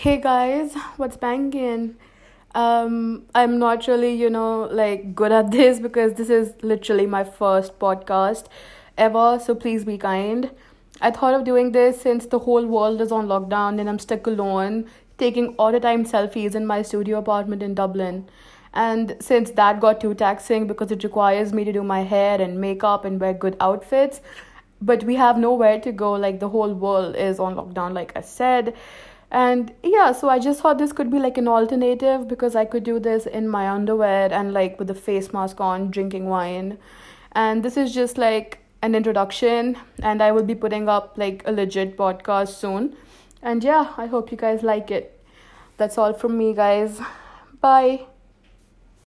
Hey guys, what's banging? Um, I'm not really, you know, like good at this because this is literally my first podcast ever, so please be kind. I thought of doing this since the whole world is on lockdown and I'm stuck alone, taking all the time selfies in my studio apartment in Dublin. And since that got too taxing because it requires me to do my hair and makeup and wear good outfits, but we have nowhere to go, like the whole world is on lockdown, like I said and yeah so i just thought this could be like an alternative because i could do this in my underwear and like with a face mask on drinking wine. And this is just like an introduction and i will be putting up like a legit podcast soon. And yeah i hope you guys like it. That's all from me guys. Bye